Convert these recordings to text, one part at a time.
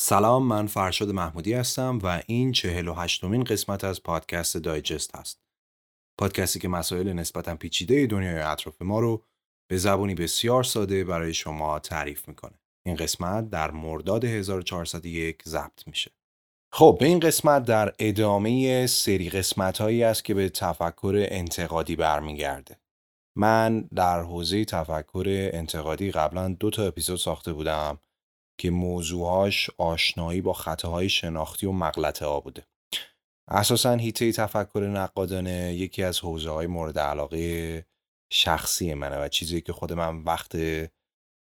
سلام من فرشاد محمودی هستم و این چهل و هشتمین قسمت از پادکست دایجست هست. پادکستی که مسائل نسبتا پیچیده دنیای اطراف ما رو به زبانی بسیار ساده برای شما تعریف می‌کنه. این قسمت در مرداد 1401 ضبط میشه. خب به این قسمت در ادامه سری قسمت هایی است که به تفکر انتقادی برمیگرده. من در حوزه تفکر انتقادی قبلا دو تا اپیزود ساخته بودم که موضوعهاش آشنایی با خطاهای شناختی و مغلطه ها بوده. اساسا هیته تفکر نقادانه یکی از حوزه های مورد علاقه شخصی منه و چیزی که خود من وقت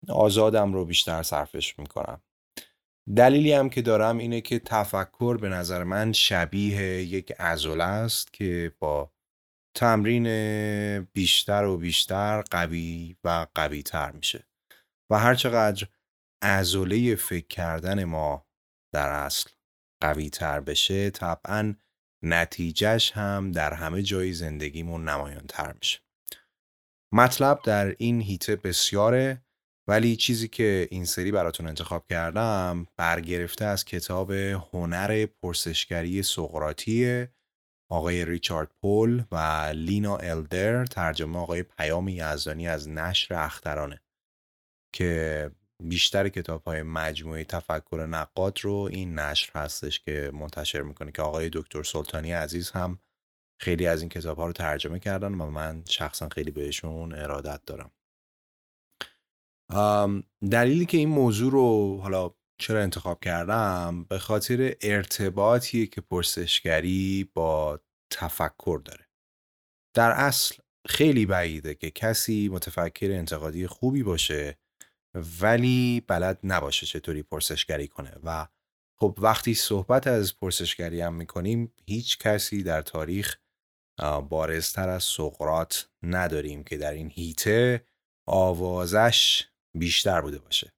آزادم رو بیشتر صرفش می‌کنم. دلیلی هم که دارم اینه که تفکر به نظر من شبیه یک ازوله است که با تمرین بیشتر و بیشتر قوی و قوی تر میشه. و هرچقدر ازوله فکر کردن ما در اصل قوی تر بشه طبعا نتیجهش هم در همه جای زندگیمون نمایان تر میشه. مطلب در این هیته بسیاره ولی چیزی که این سری براتون انتخاب کردم برگرفته از کتاب هنر پرسشگری سقراطی آقای ریچارد پول و لینا الدر ترجمه آقای پیام یزدانی از نشر اخترانه که بیشتر کتاب های مجموعه تفکر نقاد رو این نشر هستش که منتشر می‌کنه که آقای دکتر سلطانی عزیز هم خیلی از این کتاب ها رو ترجمه کردن و من شخصا خیلی بهشون ارادت دارم. دلیلی که این موضوع رو حالا چرا انتخاب کردم به خاطر ارتباطی که پرسشگری با تفکر داره. در اصل خیلی بعیده که کسی متفکر انتقادی خوبی باشه ولی بلد نباشه چطوری پرسشگری کنه. و خب وقتی صحبت از پرسشگری هم می‌کنیم هیچ کسی در تاریخ بارزتر از سقرات نداریم که در این هیته آوازش بیشتر بوده باشه.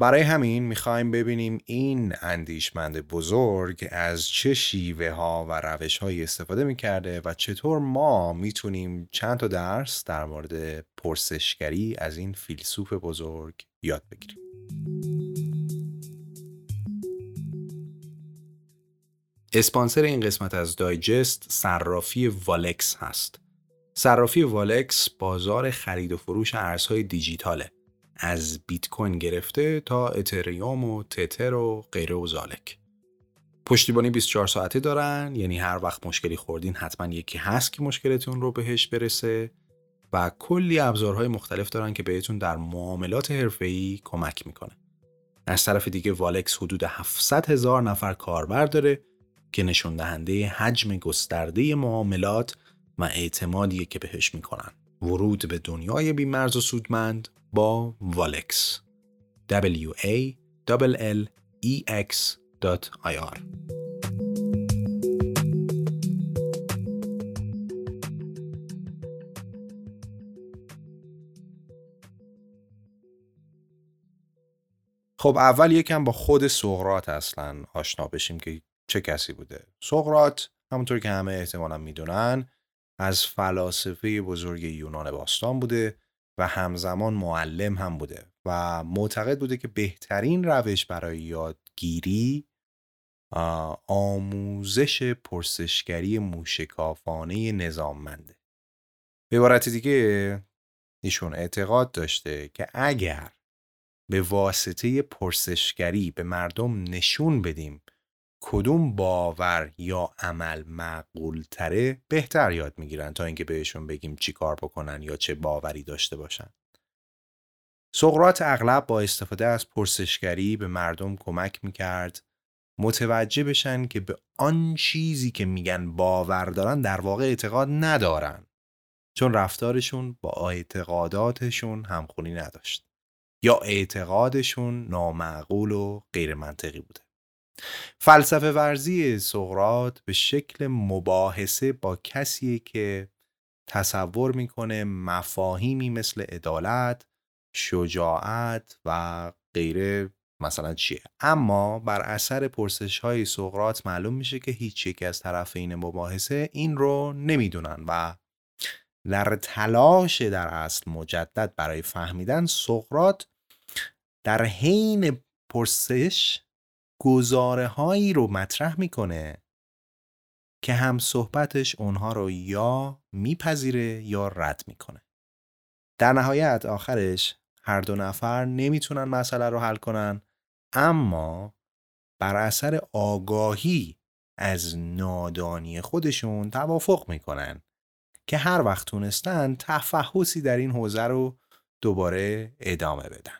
برای همین می‌خوایم ببینیم این اندیشمند بزرگ از چه شیوه ها و روش هایی استفاده می‌کرده و چطور ما می‌تونیم چند تا درس در مورد پرسشگری از این فیلسوف بزرگ یاد بگیریم. اسپانسر این قسمت از دایجست صرافی والکس هست. صرافی والکس بازار خرید و فروش ارزهای دیجیتاله. از بیت کوین گرفته تا اتریوم و تتر و غیره و زالک. پشتیبانی 24 ساعته دارن یعنی هر وقت مشکلی خوردین حتما یکی هست که مشکلتون رو بهش برسه و کلی ابزارهای مختلف دارن که بهتون در معاملات حرفه‌ای کمک می‌کنه. از طرف دیگه والکس حدود 700 هزار نفر کاربر داره که نشون دهنده حجم گسترده معاملات و اعتمادیه که بهش می‌کنن. ورود به دنیای بیمرز و سودمند با والکس w a l e x i r. خب اول یکم با خود سقرات اصلا آشنا بشیم که چه کسی بوده. سقرات همونطور که همه احتمالا می‌دونن از فلاسفه بزرگ یونان باستان بوده. و همزمان معلم هم بوده و معتقد بوده که بهترین روش برای یادگیری آموزش پرسشگری موشکافانه نظاممنده. به عبارت دیگه ایشون اعتقاد داشته که اگر به واسطه پرسشگری به مردم نشون بدیم کدوم باور یا عمل معقول تره بهتر یاد می‌گیرن تا اینکه بهشون بگیم چی کار بکنن یا چه باوری داشته باشن. سقرات اغلب با استفاده از پرسشگری به مردم کمک می‌کرد. متوجه بشن که به آن چیزی که میگن باور دارن در واقع اعتقاد ندارن. چون رفتارشون با اعتقاداتشون همخونی نداشت. یا اعتقادشون نامعقول و غیر منطقی بوده. فلسفه ورزی سقرات به شکل مباحثه با کسی که تصور می‌کنه مفاهیمی مثل عدالت، شجاعت و غیره مثلا چیه. اما بر اثر پرسش های سقرات معلوم میشه که هیچ یک از طرفین مباحثه این رو نمی‌دونن و در تلاش در اصل مجدد برای فهمیدن سقرات در حین پرسش گزاره هایی رو مطرح می‌کنه که هم صحبتش اونها رو یا میپذیره یا رد می‌کنه. در نهایت آخرش هر دو نفر نمی‌تونن مسئله رو حل کنن اما بر اثر آگاهی از نادانی خودشون توافق می‌کنن که هر وقت تونستن تفحصی در این حوزه رو دوباره ادامه بدن.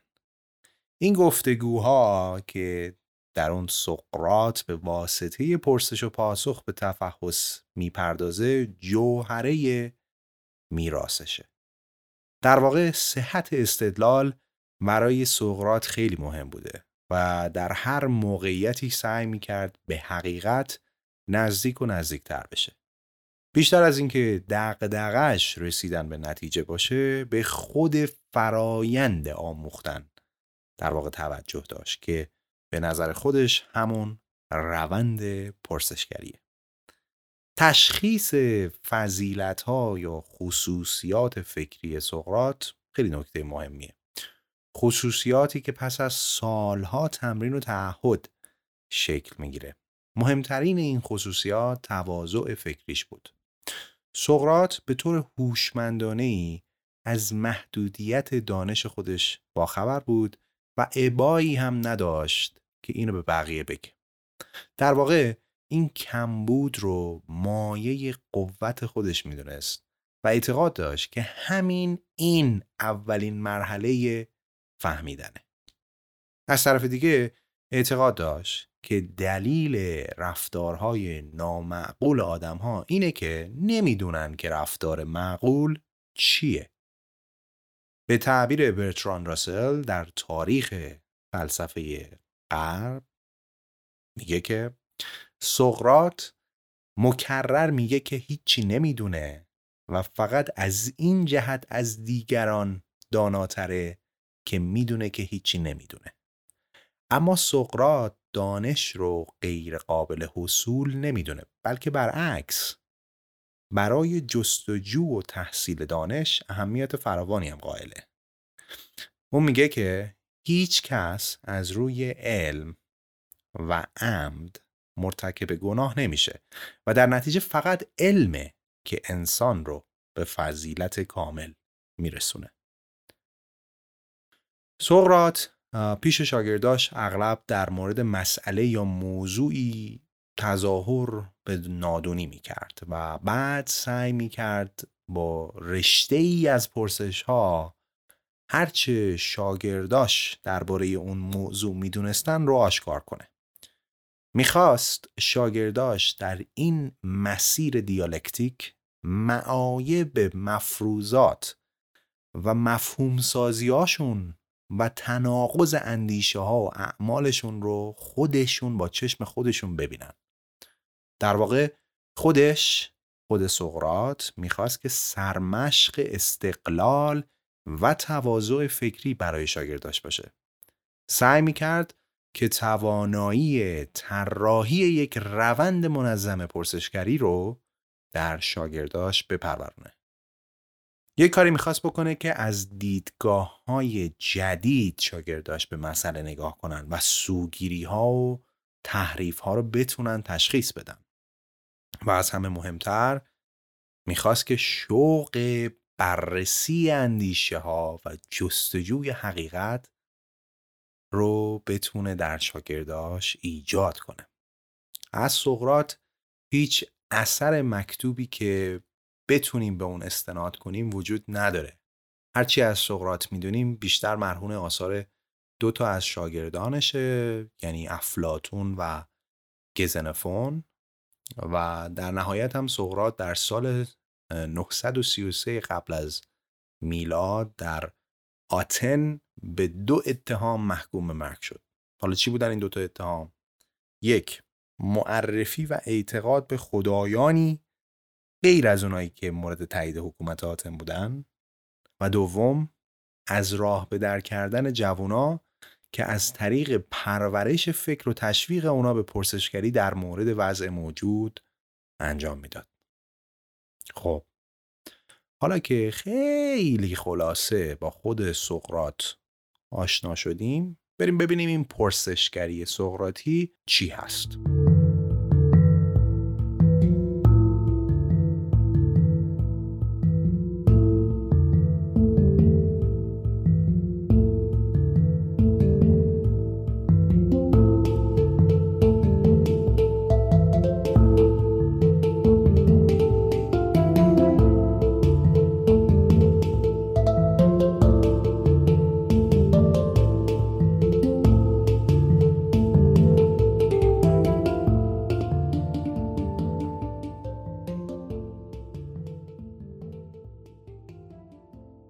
این گفتگوها که در اون سقرات به واسطه پرسش و پاسخ به تفحص می‌پردازه جوهره میراسشه در واقع صحت استدلال برای سقرات خیلی مهم بوده و در هر موقعیتی سعی می‌کرد به حقیقت نزدیک و نزدیکتر بشه. بیشتر از اینکه دغدغش رسیدن به نتیجه باشه به خود فرایند آموختن در واقع توجه داشت که به نظر خودش همون روند پرسشگریه. تشخیص فضیلت ها یا خصوصیات فکری سقرات خیلی نکته مهمیه. خصوصیاتی که پس از سالها تمرین و تعهد شکل می‌گیره. مهمترین این خصوصیات تواضع فکریش بود. سقرات به طور هوشمندانه ای از محدودیت دانش خودش باخبر بود و عبایی هم نداشت که اینو به بقیه بگه. در واقع این کمبود رو مایه قوت خودش می‌دونست و اعتقاد داشت که همین این اولین مرحله فهمیدنه. از طرف دیگه اعتقاد داشت که دلیل رفتارهای نامعقول آدم ها اینه که نمی‌دونن که رفتار معقول چیه. به تعبیر برتران راسل در تاریخ فلسفه غرب میگه که سقرات مکرر میگه که هیچی نمی‌دونه و فقط از این جهت از دیگران داناتره که می‌دونه که هیچی نمی‌دونه. اما سقرات دانش رو غیر قابل حصول نمی‌دونه بلکه برعکس. برای جستجو و تحصیل دانش اهمیت فراوانی هم قائله. اون میگه که هیچ کس از روی علم و عمد مرتکب گناه نمیشه و در نتیجه فقط علمه که انسان رو به فضیلت کامل میرسونه. سقرات پیش شاگرداش اغلب در مورد مسئله یا موضوعی تظاهر به نادونی می کرد و بعد سعی می کرد با رشته ای از پرسش ها هرچه شاگرداش درباره اون موضوع می‌دونستن رو آشکار کنه. می‌خواست شاگرداش در این مسیر دیالکتیک معایب مفروضات و مفهوم سازیاشون و تناقض اندیشه ها و اعمالشون رو خودشون با چشم خودشون ببینن در واقع خودش خود سقرات می‌خواست که سرمشق استقلال و تواضع فکری برای شاگرداش باشه. سعی می‌کرد که توانایی طراحی یک روند منظم پرسشگری رو در شاگرداش بپرورونه. یک کاری می‌خواست بکنه که از دیدگاه های جدید شاگرداش به مسئله نگاه کنن و سوگیری ها و تحریف ها رو بتونن تشخیص بدن. و از همه مهمتر می‌خواست که شوق بررسی اندیشه ها و جستجوی حقیقت رو بتونه در شاگرداش ایجاد کنه. از سقرات هیچ اثر مکتوبی که بتونیم به اون استناد کنیم وجود نداره. هرچی از سقرات می‌دونیم بیشتر مرهون آثار دو تا از شاگردانشه یعنی افلاتون و گزنفون و در نهایت هم سقرات در سال 933 قبل از میلاد در آتن به دو اتهام محکوم مرگ شد حالا چی بودن این دوتا اتهام؟ یک معرفی و اعتقاد به خدایانی غیر از اونایی که مورد تایید حکومت آتن بودن و دوم از راه به در کردن جوونا که از طریق پرورش فکر و تشویق اونا به پرسشگری در مورد وضع موجود انجام می‌داد. خب. حالا که خیلی خلاصه با خود سقرات آشنا شدیم بریم ببینیم این پرسشگری سقراطی چی هست.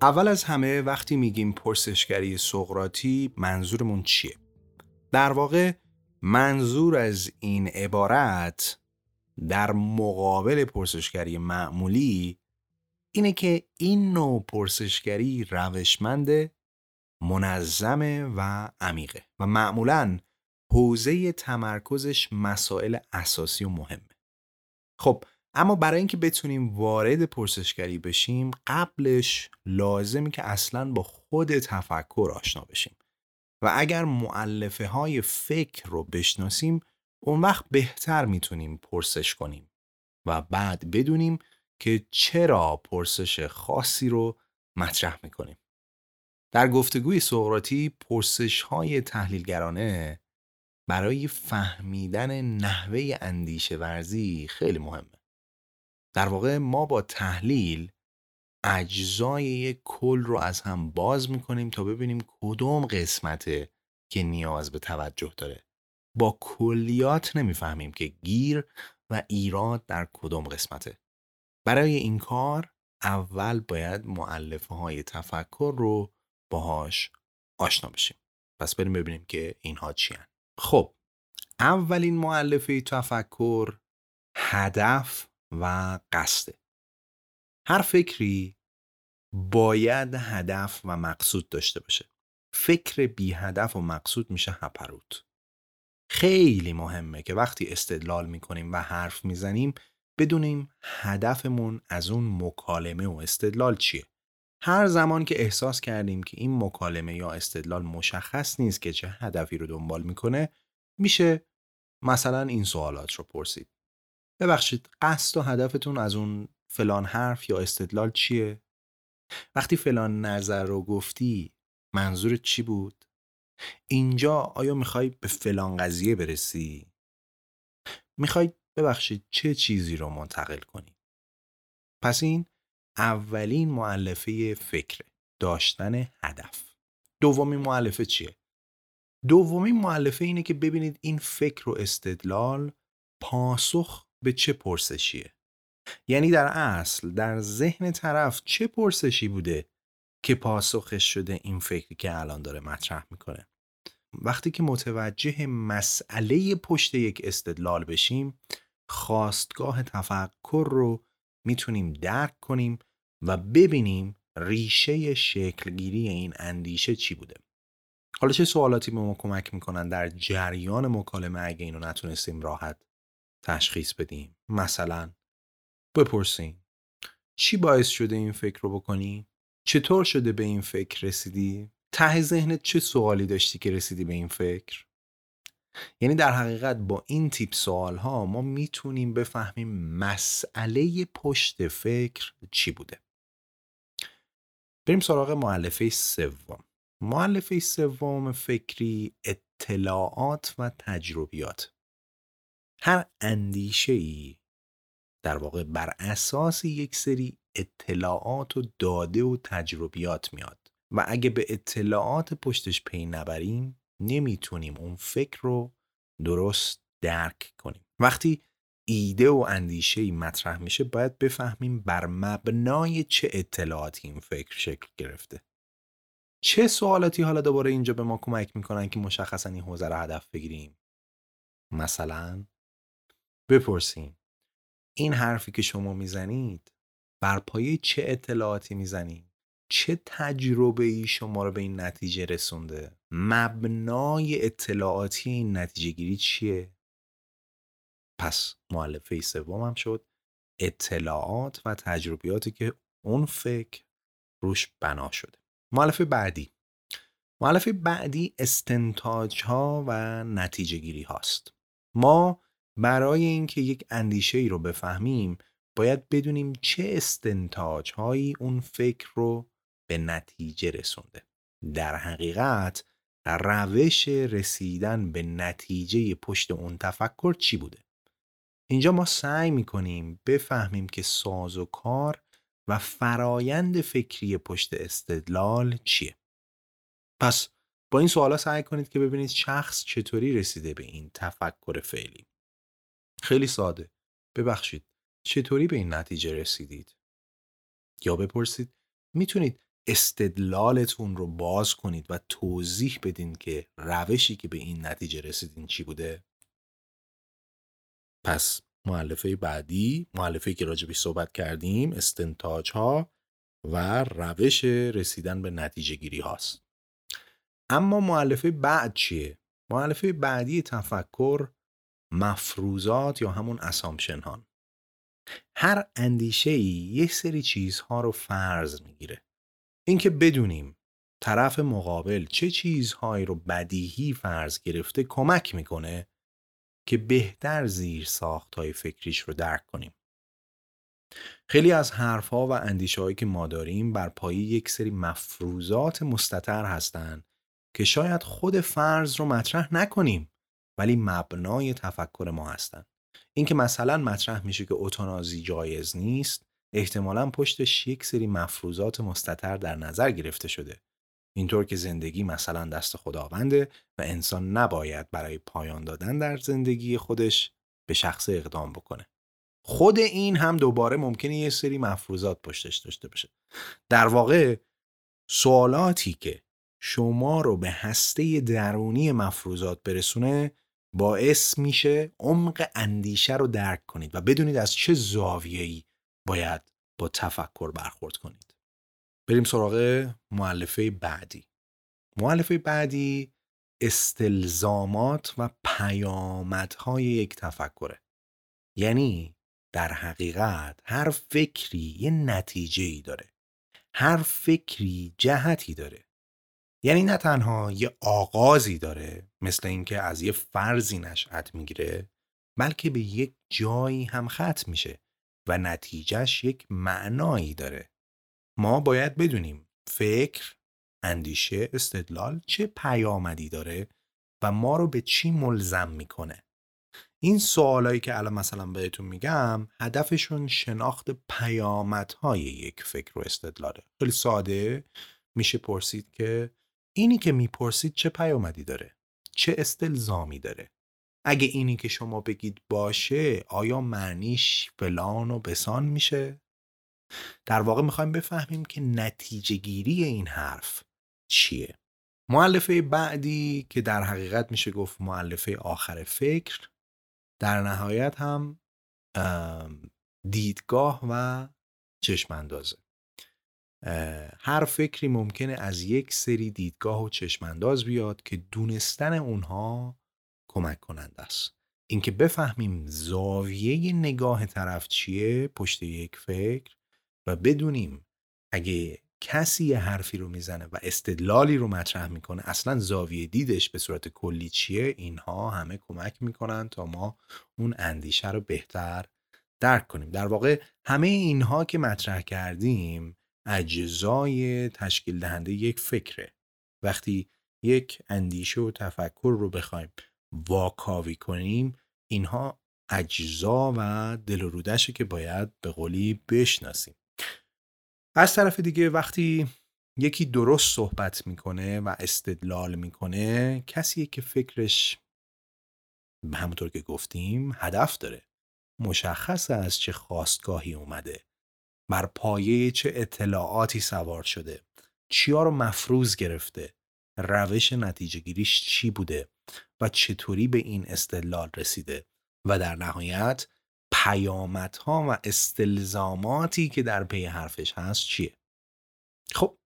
اول از همه وقتی میگیم پرسشگری سقراطی منظورمون چیه؟ در واقع منظور از این عبارت در مقابل پرسشگری معمولی اینه که این نوع پرسشگری روشمند منظمه و عمیقه و معمولا حوزه تمرکزش مسائل اساسی و مهمه خب اما برای اینکه بتونیم وارد پرسشگری بشیم قبلش لازمی که اصلا با خود تفکر آشنا بشیم. و اگر معلفه های فکر رو بشناسیم اون وقت بهتر می‌تونیم پرسش کنیم و بعد بدونیم که چرا پرسش خاصی رو مطرح می‌کنیم. در گفتگوی سقراطی پرسش های تحلیلگرانه برای فهمیدن نحوه اندیشه ورزی خیلی مهمه. در واقع ما با تحلیل اجزای یک کل رو از هم باز می‌کنیم تا ببینیم کدوم قسمته که نیاز به توجه داره. با کلیات نمی‌فهمیم که گیر و ایراد در کدوم قسمته. برای این کار اول باید معلفه های تفکر رو باهاش آشنا بشیم. پس بریم ببینیم که اینها چی. خب اولین معلفه تفکر هدف و قصده هر فکری باید هدف و مقصود داشته باشه. فکر بی هدف و مقصود میشه هپروت. خیلی مهمه که وقتی استدلال می‌کنیم و حرف می‌زنیم بدونیم هدفمون از اون مکالمه و استدلال چیه. هر زمان که احساس کردیم که این مکالمه یا استدلال مشخص نیست که چه هدفی رو دنبال می‌کنه میشه مثلا این سوالات رو پرسید. ببخشید قصد و هدفتون از اون فلان حرف یا استدلال چیه؟ وقتی فلان نظر رو گفتی منظور چی بود؟ اینجا آیا می‌خوای به فلان قضیه برسی؟ می‌خوای ببخشید چه چیزی رو منتقل کنی؟ پس این اولین معلفه فکره داشتن هدف دومین معلفه چیه؟ دومین معلفه اینه که ببینید این فکر و استدلال پاسخ به چه پرسشیه؟ یعنی در اصل در ذهن طرف چه پرسشی بوده که پاسخش شده این فکری که الان داره مطرح می‌کنه؟ وقتی که متوجه مسئله پشت یک استدلال بشیم خواستگاه تفکر رو می‌تونیم درک کنیم و ببینیم ریشه شکلگیری این اندیشه چی بوده. حالا چه سوالاتی به ما کمک می‌کنن در جریان مکالمه اگه اینو نتونستیم راحت تشخیص بدیم مثلا بپرسین چی باعث شده این فکر رو بکنی؟ چطور شده به این فکر رسیدی؟ ته ذهنت چه سوالی داشتی که رسیدی به این فکر؟ یعنی در حقیقت با این تیپ سوال ها ما می‌تونیم بفهمیم مسئله پشت فکر چی بوده بریم سراغ معلفه سوم معلفه سوم فکری اطلاعات و تجربیات هر اندیشه ای در واقع بر اساس یک سری اطلاعات و داده و تجربیات میاد. و اگه به اطلاعات پشتش پی نبریم نمی‌تونیم اون فکر رو درست درک کنیم. وقتی ایده و اندیشه ای مطرح میشه باید بفهمیم بر مبنای چه اطلاعاتی این فکر شکل گرفته. چه سوالاتی حالا دوباره اینجا به ما کمک می‌کنن که مشخصا این حوزه رو هدف بگیریم؟ مثلا بپرسیم این حرفی که شما می‌زنید بر پایه چه اطلاعاتی می‌زنید؟ چه تجربه ای شما رو به این نتیجه رسونده؟ مبنای اطلاعاتی این نتیجه گیری چیه؟ پس معلفه سوم هم شد اطلاعات و تجربیاتی که اون فکر روش بنا شده. معلفه بعدی. معلفه بعدی استنتاج ها و نتیجه گیری هاست ما برای اینکه یک اندیشه ای رو بفهمیم باید بدونیم چه استنتاج هایی اون فکر رو به نتیجه رسونده. در حقیقت روش رسیدن به نتیجه پشت اون تفکر چی بوده؟ اینجا ما سعی می‌کنیم بفهمیم که ساز و کار و فرایند فکری پشت استدلال چیه. پس با این سوالا سعی کنید که ببینید شخص چطوری رسیده به این تفکر فعلی. خیلی ساده. ببخشید چطوری به این نتیجه رسیدید؟ یا بپرسید می‌تونید استدلالتون رو باز کنید و توضیح بدین که روشی که به این نتیجه رسیدین چی بوده؟ پس معلفه بعدی معلفه که راجبی صحبت کردیم استنتاج ها و روش رسیدن به نتیجه گیری هاست. اما معلفه بعد چیه؟ معلفه بعدی تفکر مفروضات یا همون اسامشن ها هر اندیشه ای یه سری چیزها رو فرض می‌گیره. اینکه بدونیم طرف مقابل چه چیزهایی رو بدیهی فرض گرفته کمک می‌کنه که بهتر زیر های فکریش رو درک کنیم. خیلی از حرفها و اندیشه هایی که ما داریم بر پایه یک سری مفروضات مستطر هستند که شاید خود فرض رو مطرح نکنیم. ولی مبنای تفکر ما هستند. اینکه مثلا مطرح میشه که اتونازی جایز نیست احتمالا پشتش یک سری مفروضات مستطر در نظر گرفته شده. اینطور که زندگی مثلا دست خداونده و انسان نباید برای پایان دادن در زندگی خودش به شخص اقدام بکنه. خود این هم دوباره ممکنه یه سری مفروضات پشتش داشته باشه. در واقع سوالاتی که شما رو به هسته درونی مفروضات برسونه باعث میشه عمق اندیشه رو درک کنید و بدونید از چه زاویه‌ای باید با تفکر برخورد کنید. بریم سراغ معلفه بعدی. معلفه بعدی استلزامات و پیامدهای یک تفکره. یعنی در حقیقت هر فکری یه نتیجه ای داره. هر فکری جهتی داره. یعنی نه تنها یه آغازی داره مثل اینکه از یه فرضی نشأت می‌گیره بلکه به یک جایی هم ختم میشه و نتیجهش یک معنایی داره. ما باید بدونیم فکر اندیشه استدلال چه پیامدی داره و ما رو به چی ملزم می‌کنه. این سوالایی که الان مثلا بهتون میگم هدفشون شناخت پیامدهای یک فکر و استدلاله. خیلی ساده میشه پرسید که اینی که می‌پرسید چه پیامدی داره؟ چه استلزامی داره؟ اگه اینی که شما بگید باشه آیا معنیش فلان و بسان میشه؟ در واقع می‌خوایم بفهمیم که نتیجه گیری این حرف چیه. معلفه بعدی که در حقیقت میشه گفت معلفه آخر فکر در نهایت هم دیدگاه و چشم اندازه هر فکری ممکنه از یک سری دیدگاه و چشم انداز بیاد که دونستن اونها کمک کننده است. اینکه بفهمیم زاویه نگاه طرف چیه پشت یک فکر و بدونیم اگه کسی یه حرفی رو می‌زنه و استدلالی رو مطرح می‌کنه اصلا زاویه دیدش به صورت کلی چیه اینها همه کمک می‌کنن تا ما اون اندیشه رو بهتر درک کنیم. در واقع همه اینها که مطرح کردیم اجزای تشکیل دهنده یک فکره. وقتی یک اندیشه و تفکر رو بخوایم واکاوی کنیم اینها اجزا و دل و رودشه که باید به قولی بشناسیم. از طرف دیگه وقتی یکی درست صحبت می‌کنه و استدلال می‌کنه کسی که فکرش همونطور که گفتیم هدف داره مشخص از چه خواستگاهی اومده بر پایه چه اطلاعاتی سوار شده. چیا رو مفروض گرفته. روش نتیجه گیریش چی بوده و چطوری به این استدلال رسیده. و در نهایت پیامدها و استلزاماتی که در پی حرفش هست چیه؟ خب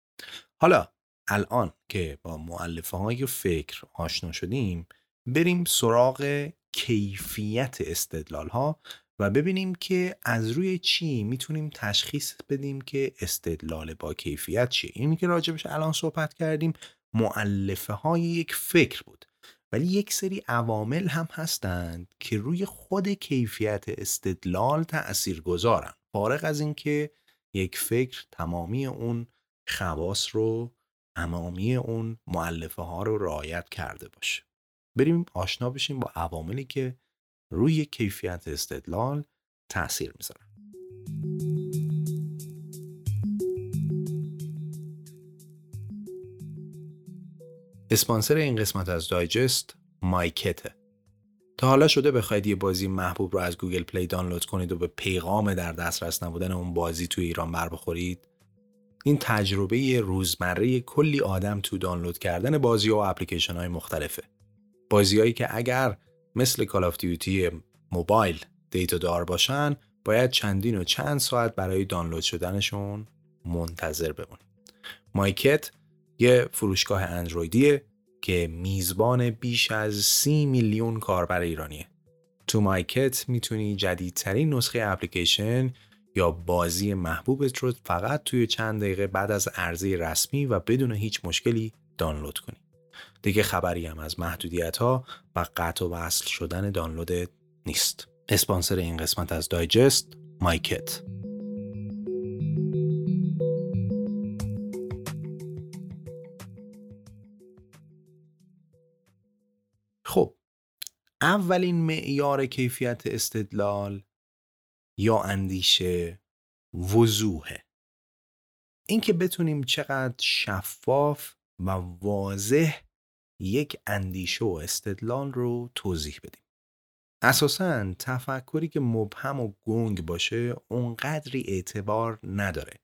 حالا الان که با معلفه های فکر آشنا شدیم بریم سراغ کیفیت استدلال ها و ببینیم که از روی چی می‌تونیم تشخیص بدیم که استدلال با کیفیت چیه. اینی که راجبش الان صحبت کردیم معلفه های یک فکر بود. ولی یک سری عوامل هم هستند که روی خود کیفیت استدلال تأثیر گذارن فارغ از اینکه یک فکر تمامی اون خواص رو تمامی اون مؤلفه ها رو رعایت کرده باشه. بریم آشنا بشیم با عواملی که روی کیفیت استدلال تاثیر می‌ذارن اسپانسر این قسمت از دایجست مایکته. تا حالا شده بخواید یه بازی محبوب رو از گوگل پلی دانلود کنید و به پیغام در دسترس نبودن اون بازی توی ایران بر بخورید. این تجربه روزمره کلی آدم تو دانلود کردن بازی و اپلیکیشن های مختلفه. بازیهایی که اگر مثل Call of Duty Mobile data دار باشن باید چندین و چند ساعت برای دانلود شدنشون منتظر بمونید مایکت یه فروشگاه اندرویدیه که میزبان بیش از سی میلیون کاربر ایرانیه تو مایکت می‌تونی جدیدترین نسخه اپلیکیشن یا بازی محبوبت رو فقط توی چند دقیقه بعد از عرضه رسمی و بدون هیچ مشکلی دانلود کنی. دیگه خبری هم از محدودیت ها و قطع و وصل شدن دانلود نیست. اسپانسر این قسمت از دایجست مایکت. خب اولین معیار کیفیت استدلال یا اندیشه وضوحه اینکه بتونیم چقدر شفاف و واضح یک اندیشه و استدلال رو توضیح بدیم. اساسا تفکری که مبهم و گنگ باشه اونقدری اعتبار نداره.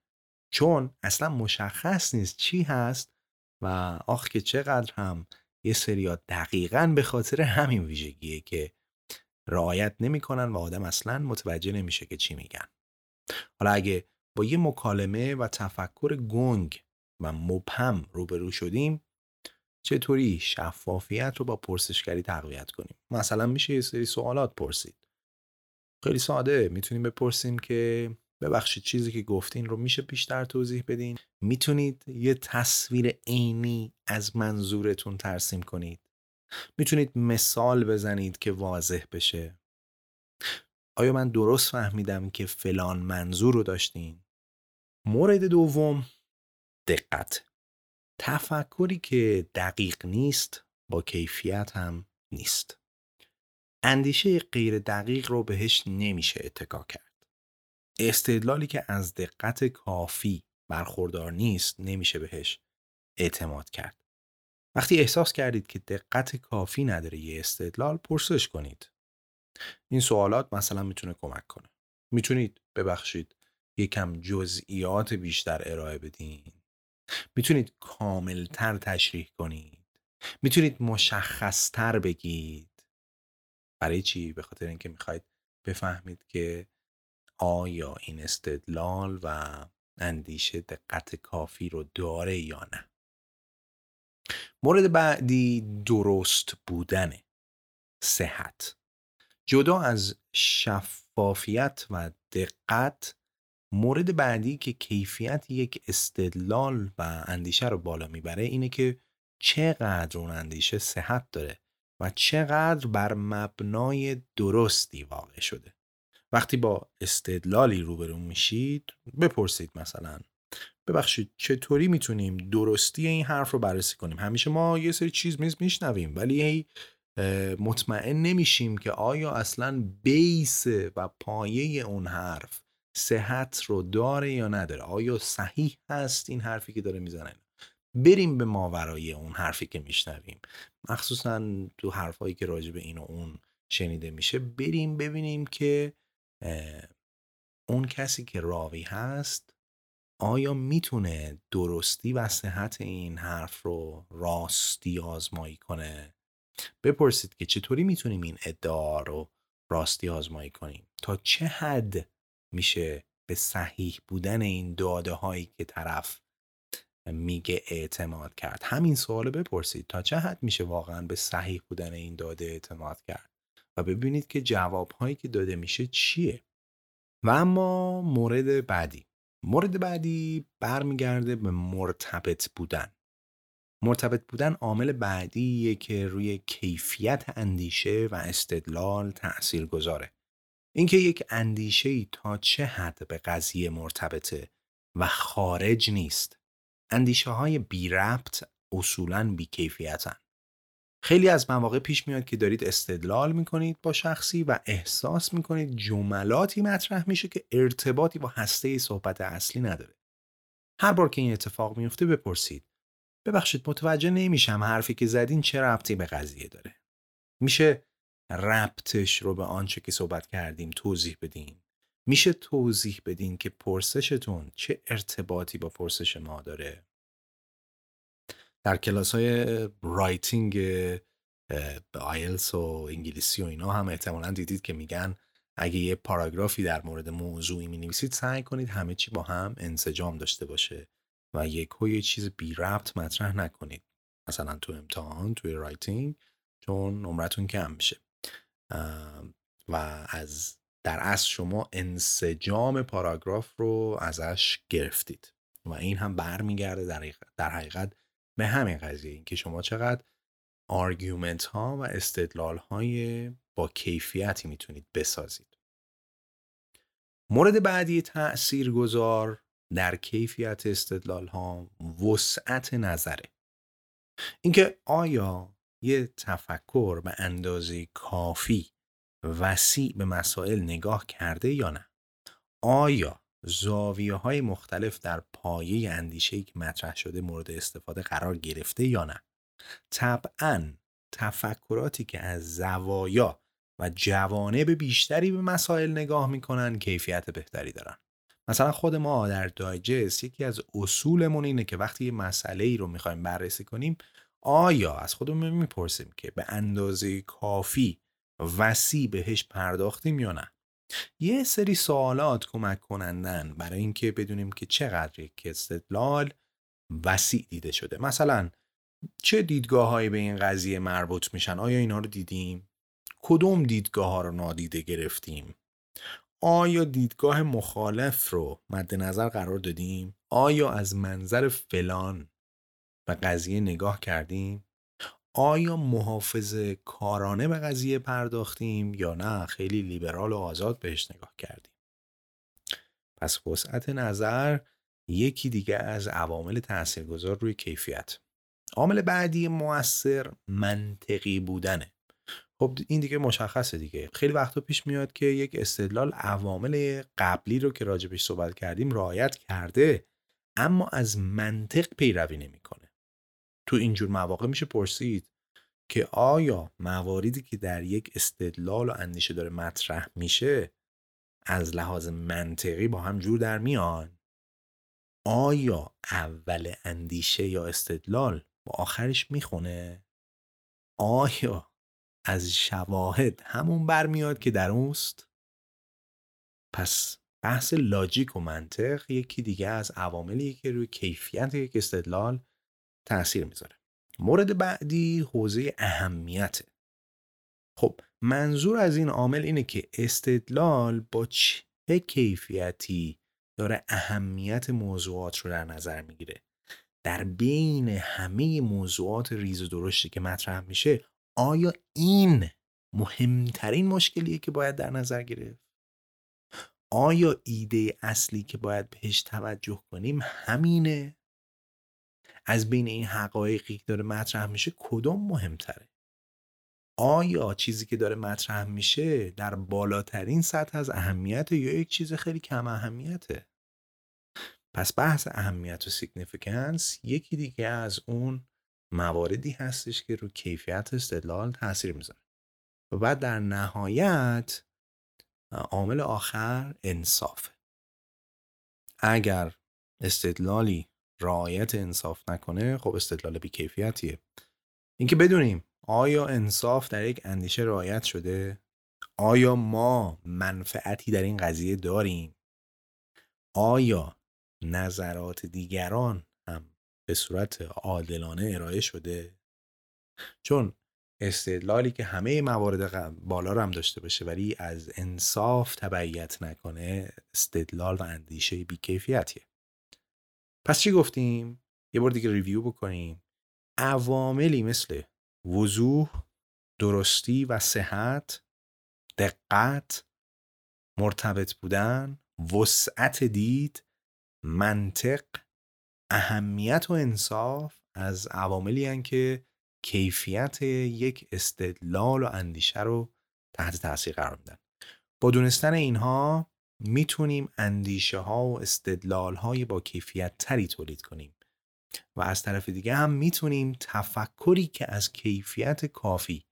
چون اصلا مشخص نیست چی هست و آخ که چقدر هم یه سریا دقیقا به خاطر همین ویژگیه که رعایت نمی‌کنن و آدم اصلا متوجه نمیشه که چی میگن. حالا اگه با یه مکالمه و تفکر گنگ و مبهم روبرو شدیم چطوری شفافیت رو با پرسشگری تقویت کنیم؟ مثلا میشه یه سری سوالات پرسید. خیلی ساده می‌تونیم بپرسیم که ببخشید چیزی که گفتین رو میشه بیشتر توضیح بدین؟ می‌تونید یه تصویر عینی از منظورتون ترسیم کنید؟ می‌تونید مثال بزنید که واضح بشه؟ آیا من درست فهمیدم که فلان منظور رو داشتین؟ مورد دوم دقت. تفکری که دقیق نیست با کیفیت هم نیست اندیشه غیر دقیق رو بهش نمیشه اتکا کرد استدلالی که از دقت کافی برخوردار نیست نمیشه بهش اعتماد کرد. وقتی احساس کردید که دقت کافی نداره یه استدلال پرسش کنید. این سوالات مثلا می‌تونه کمک کنه. می‌تونید ببخشید یکم جزئیات بیشتر ارائه بدین. می‌تونید کاملتر تشریح کنید. می‌تونید مشخصتر بگید. برای چی؟ به خاطر اینکه می‌خواید بفهمید که آیا این استدلال و اندیشه دقت کافی رو داره یا نه مورد بعدی درست بودن صحت جدا از شفافیت و دقت مورد بعدی که کیفیت یک استدلال و اندیشه رو بالا می‌بره اینه که چقدر اون اندیشه صحت داره و چقدر بر مبنای درستی واقع شده. وقتی با استدلالی روبرو میشید بپرسید مثلا ببخشید چطوری می‌تونیم درستی این حرف رو بررسی کنیم؟ همیشه ما یه سری چیز میز میشنویم ولی مطمئن نمیشیم که آیا اصلا بیس و پایه اون حرف صحت رو داره یا نداره؟ آیا صحیح هست این حرفی که داره می‌زنه؟ بریم به ماورای اون حرفی که میشنویم. مخصوصا تو حرفایی که راجع به این و اون شنیده میشه بریم ببینیم که اون کسی که راوی هست آیا می‌تونه درستی و صحت این حرف رو راستی آزمایی کنه؟ بپرسید که چطوری می‌تونیم این ادعا رو راستی آزمایی کنیم؟ تا چه حد میشه به صحیح بودن این داده هایی که طرف میگه اعتماد کرد. همین سوال بپرسید تا چه حد میشه واقعا به صحیح بودن این داده اعتماد کرد و ببینید که جواب هایی که داده میشه چیه. و اما مورد بعدی. مورد بعدی برمیگرده به مرتبط بودن. مرتبط بودن عامل بعدیه که روی کیفیت اندیشه و استدلال تأثیر گذاره. اینکه یک اندیشه ای تا چه حد به قضیه مرتبطه و خارج نیست. اندیشه های بی ربط اصولا بی کیفیتن. خیلی از مواقع پیش میاد که دارید استدلال می‌کنید با شخصی و احساس می‌کنید جملاتی مطرح میشه که ارتباطی با هسته صحبت اصلی نداره. هر بار که این اتفاق میفته بپرسید ببخشید متوجه نمیشم حرفی که زدین چه ربطی به قضیه داره. میشه ربطش رو به آنچه که صحبت کردیم توضیح بدین. میشه توضیح بدین که پرسشتون چه ارتباطی با پرسش ما داره. در کلاس های writing IELTS و انگلیسی و اینا هم احتمالا دیدید که میگن اگه یه پاراگرافی در مورد موضوعی می نویسید سعی کنید همه چی با هم انسجام داشته باشه و یک یه چیز بی ربط مطرح نکنید مثلا تو امتحان توی writing چون نمرتون کم میشه و از در اصل شما انسجام پاراگراف رو ازش گرفتید. و این هم برمیگرده در, در حقیقت به همین قضیه این که شما چقدر argument ها و استدلال های با کیفیتی می‌تونید بسازید. مورد بعدی تأثیر گذار در کیفیت استدلال ها وسعت نظره. اینکه آیا یه تفکر به اندازه کافی وسیع به مسائل نگاه کرده یا نه؟ آیا زاویه های مختلف در پایه اندیشه که مطرح شده مورد استفاده قرار گرفته یا نه؟ طبعا تفکراتی که از زوایا و جوانب بیشتری به مسائل نگاه می‌کنن کیفیت بهتری دارن. مثلا خود ما در دایجست یکی از اصولمون اینه که وقتی یه مسئله ای رو می‌خوایم بررسی کنیم آیا از خودمون می‌پرسیم که به اندازه کافی وسیع بهش پرداختیم یا نه؟ یه سری سوالات کمک کنندن برای اینکه بدونیم که چقدر یک استدلال وسیع دیده شده. مثلا چه دیدگاه هایی به این قضیه مربوط میشن؟ آیا اینا رو دیدیم؟ کدوم دیدگاه ها رو نادیده گرفتیم؟ آیا دیدگاه مخالف رو مد نظر قرار دادیم؟ آیا از منظر فلان به قضیه نگاه کردیم آیا محافظ کارانه به قضیه پرداختیم یا نه؟ خیلی لیبرال و آزاد بهش نگاه کردیم. پس وسعت نظر یکی دیگه از عوامل تاثیرگذار روی کیفیت. عامل بعدی موثر منطقی بودنه. خب این دیگه مشخصه دیگه. خیلی وقتا پیش میاد که یک استدلال عوامل قبلی رو که راجبش صحبت کردیم رعایت کرده اما از منطق پیروی نمی‌کنه. تو اینجور مواقع میشه پرسید که آیا مواردی که در یک استدلال و اندیشه داره مطرح میشه از لحاظ منطقی با هم جور در میان؟ آیا اول اندیشه یا استدلال با آخرش می‌خونه؟ آیا از شواهد همون برمیاد که در اوست؟ پس بحث لاجیک و منطق یکی دیگه از عواملی که روی کیفیت یک استدلال تاثیر می‌ذاره. مورد بعدی حوزه اهمیته. خب منظور از این عامل اینه که استدلال با چه کیفیتی داره اهمیت موضوعات رو در نظر می‌گیره؟ در بین همه موضوعات ریز و درشتی که مطرح میشه آیا این مهمترین مشکلیه که باید در نظر گرفت؟ آیا ایده اصلی که باید بهش توجه کنیم همینه؟ از بین این حقایقی که داره مطرح میشه کدوم مهمتره؟ آیا چیزی که داره مطرح میشه در بالاترین سطح از اهمیت یا یک چیز خیلی کم اهمیته؟ پس بحث اهمیت و significance یکی دیگه از اون مواردی هستش که رو کیفیت استدلال تاثیر می‌ذاره. و بعد در نهایت عامل آخر انصاف اگر استدلالی رعایت انصاف نکنه خب استدلال بیکیفیتیه. اینکه بدونیم آیا انصاف در یک اندیشه رعایت شده؟ آیا ما منفعتی در این قضیه داریم؟ آیا نظرات دیگران هم به صورت عادلانه ارائه شده؟ چون استدلالی که همه موارد بالا رو هم داشته باشه ولی از انصاف تبعیت نکنه استدلال و اندیشه بیکیفیتیه. پس چی گفتیم؟ یه بار دیگه ریویو بکنیم عواملی مثل وضوح درستی و صحت دقت مرتبط بودن وسعت دید منطق اهمیت و انصاف از عواملی که کیفیت یک استدلال و اندیشه رو تحت تاثیر قرار میدن با دونستن اینها می‌تونیم اندیشه ها و استدلال های با کیفیت تری تولید کنیم. و از طرف دیگه هم می‌تونیم تفکری که از کیفیت کافی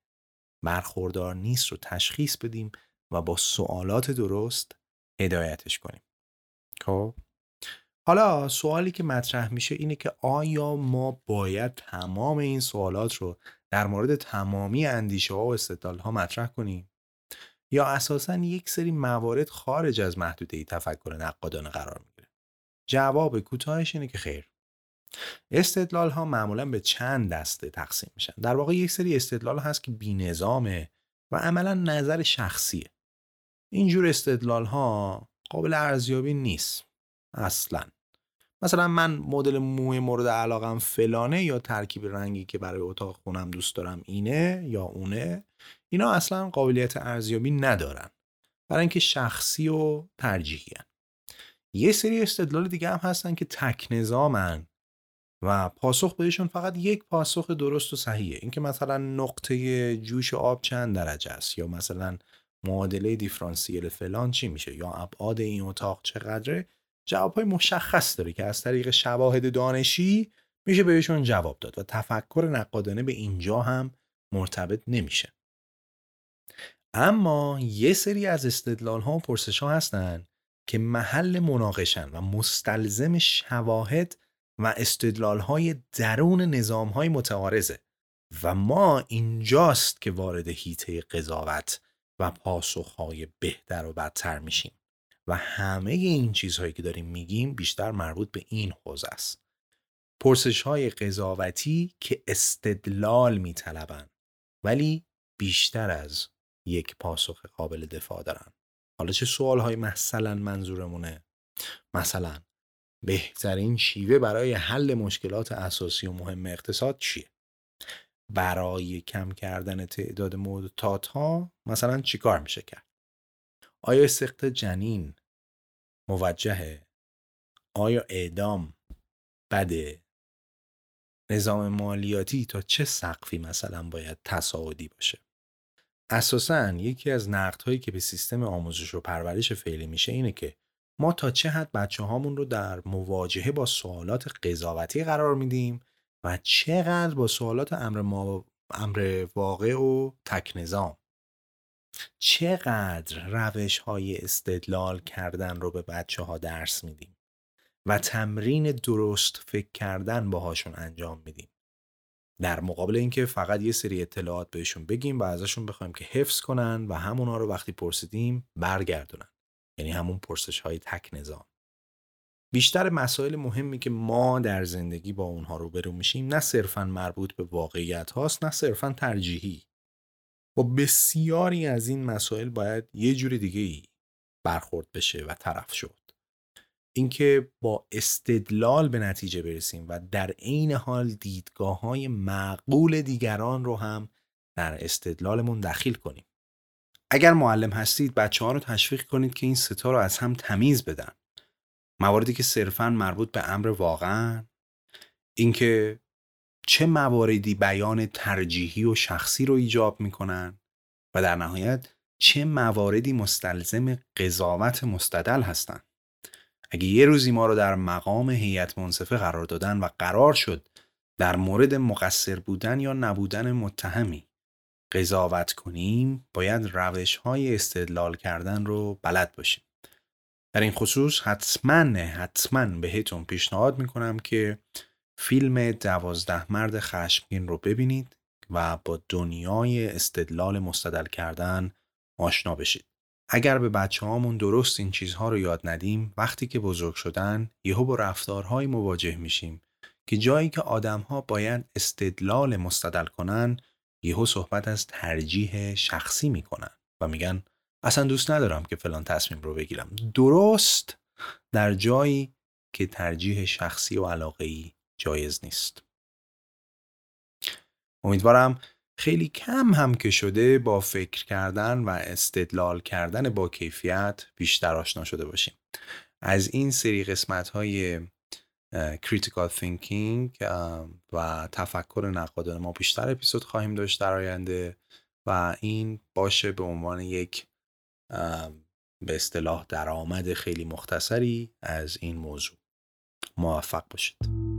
برخوردار نیست رو تشخیص بدیم و با سوالات درست هدایتش کنیم. خب؟ حالا سوالی که مطرح میشه اینه که آیا ما باید تمام این سوالات رو در مورد تمامی اندیشه ها و استدلال ها مطرح کنیم؟ یا اساسا یک سری موارد خارج از محدوده تفکر نقادانه قرار می‌گیره. جواب کوتاهش اینه که خیر. استدلال ها معمولا به چند دسته تقسیم میشن. در واقع یک سری استدلال هست که بینظامه و عملا نظر شخصیه. اینجور استدلال ها قابل ارزیابی نیست. اصلا. مثلا من مدل موی مورد علاقم فلانه یا ترکیب رنگی که برای اتاق خونم دوست دارم اینه یا اونه اینا اصلا قابلیت ارزیابی ندارن. برای اینکه شخصی و ترجیحی یه سری استدلال دیگه هم هستن که تک نظامن و پاسخ بهشون فقط یک پاسخ درست و صحیحه. اینکه مثلا نقطه جوش آب چند درجه است یا مثلا معادله دیفرانسیل فلان چی میشه یا ابعاد این اتاق چقدره؟ جواب های مشخص داره که از طریق شواهد دانشی میشه بهشون جواب داد و تفکر نقادانه به اینجا هم مرتبط نمیشه. اما یه سری از استدلال ها و پرسش ها هستن که محل مناقشن و مستلزم شواهد و استدلال های درون نظام های متعارضه و ما اینجاست که وارد هیته قضاوت و پاسخ های بهتر و بدتر میشیم و همه این چیزهایی که داریم میگیم بیشتر مربوط به این حوزه است. پرسش های قضاوتی که استدلال میطلبن ولی بیشتر از یک پاسخ قابل دفاع دارن. حالا چه سوال های مثلا منظورمونه؟ مثلا بهترین شیوه برای حل مشکلات اساسی و مهم اقتصاد چیه؟ برای کم کردن تعداد معتاد ها مثلا چیکار میشه کرد؟ آیا سخت جنین موجهه؟ آیا اعدام بده؟ نظام مالیاتی تا چه سقفی مثلا باید تصاعدی باشه؟ اساسا یکی از نقدهایی که به سیستم آموزش و پرورش فعلی میشه اینه که ما تا چه حد بچه هامون رو در مواجهه با سوالات قضاوتی قرار میدیم و چقدر با سوالات امر, ما... امر واقع و تک نظام چقدر روش های استدلال کردن رو به بچه ها درس میدیم و تمرین درست فکر کردن باهاشون انجام میدیم. در مقابل اینکه فقط یه سری اطلاعات بهشون بگیم و ازشون بخوایم که حفظ کنن و همونا رو وقتی پرسیدیم برگردونن. یعنی همون پرسش های تک نظام. بیشتر مسائل مهمی که ما در زندگی با اونها رو برو میشیم نه صرفا مربوط به واقعیت هاست نه صرفا ترجیحی. با بسیاری از این مسائل باید یه جور دیگه ای برخورد بشه و طرف شد. اینکه با استدلال به نتیجه برسیم و در عین حال دیدگاه های معقول دیگران رو هم در استدلالمون دخیل کنیم. اگر معلم هستید بچه ها رو تشویق کنید که این ستا رو از هم تمیز بدن. مواردی که صرفا مربوط به امر واقعا اینکه چه مواردی بیان ترجیحی و شخصی رو ایجاب می‌کنن و در نهایت چه مواردی مستلزم قضاوت مستدل هستند اگه یه روزی ما رو در مقام هیئت منصفه قرار دادن و قرار شد در مورد مقصر بودن یا نبودن متهمی قضاوت کنیم باید روش های استدلال کردن رو بلد باشیم در این خصوص حتما حتما بهتون پیشنهاد می‌کنم که فیلم دوازده مرد خشمگین رو ببینید و با دنیای استدلال مستدل کردن آشنا بشید. اگر به بچه هامون درست این چیزها رو یاد ندیم وقتی که بزرگ شدن یهو با رفتارهایی مواجه میشیم که جایی که آدمها باید استدلال مستدل کنن یهو صحبت از ترجیح شخصی می‌کنن و میگن اصلا دوست ندارم که فلان تصمیم رو بگیرم. درست در جایی که ترجیح شخصی و علاقه ای جایز نیست. امیدوارم خیلی کم هم که شده با فکر کردن و استدلال کردن با کیفیت بیشتر آشنا شده باشیم. از این سری قسمت های critical thinking و تفکر نقادانه ما بیشتر اپیزود خواهیم داشت در آینده و این باشه به عنوان یک به اصطلاح درآمد خیلی مختصری از این موضوع. موفق باشید.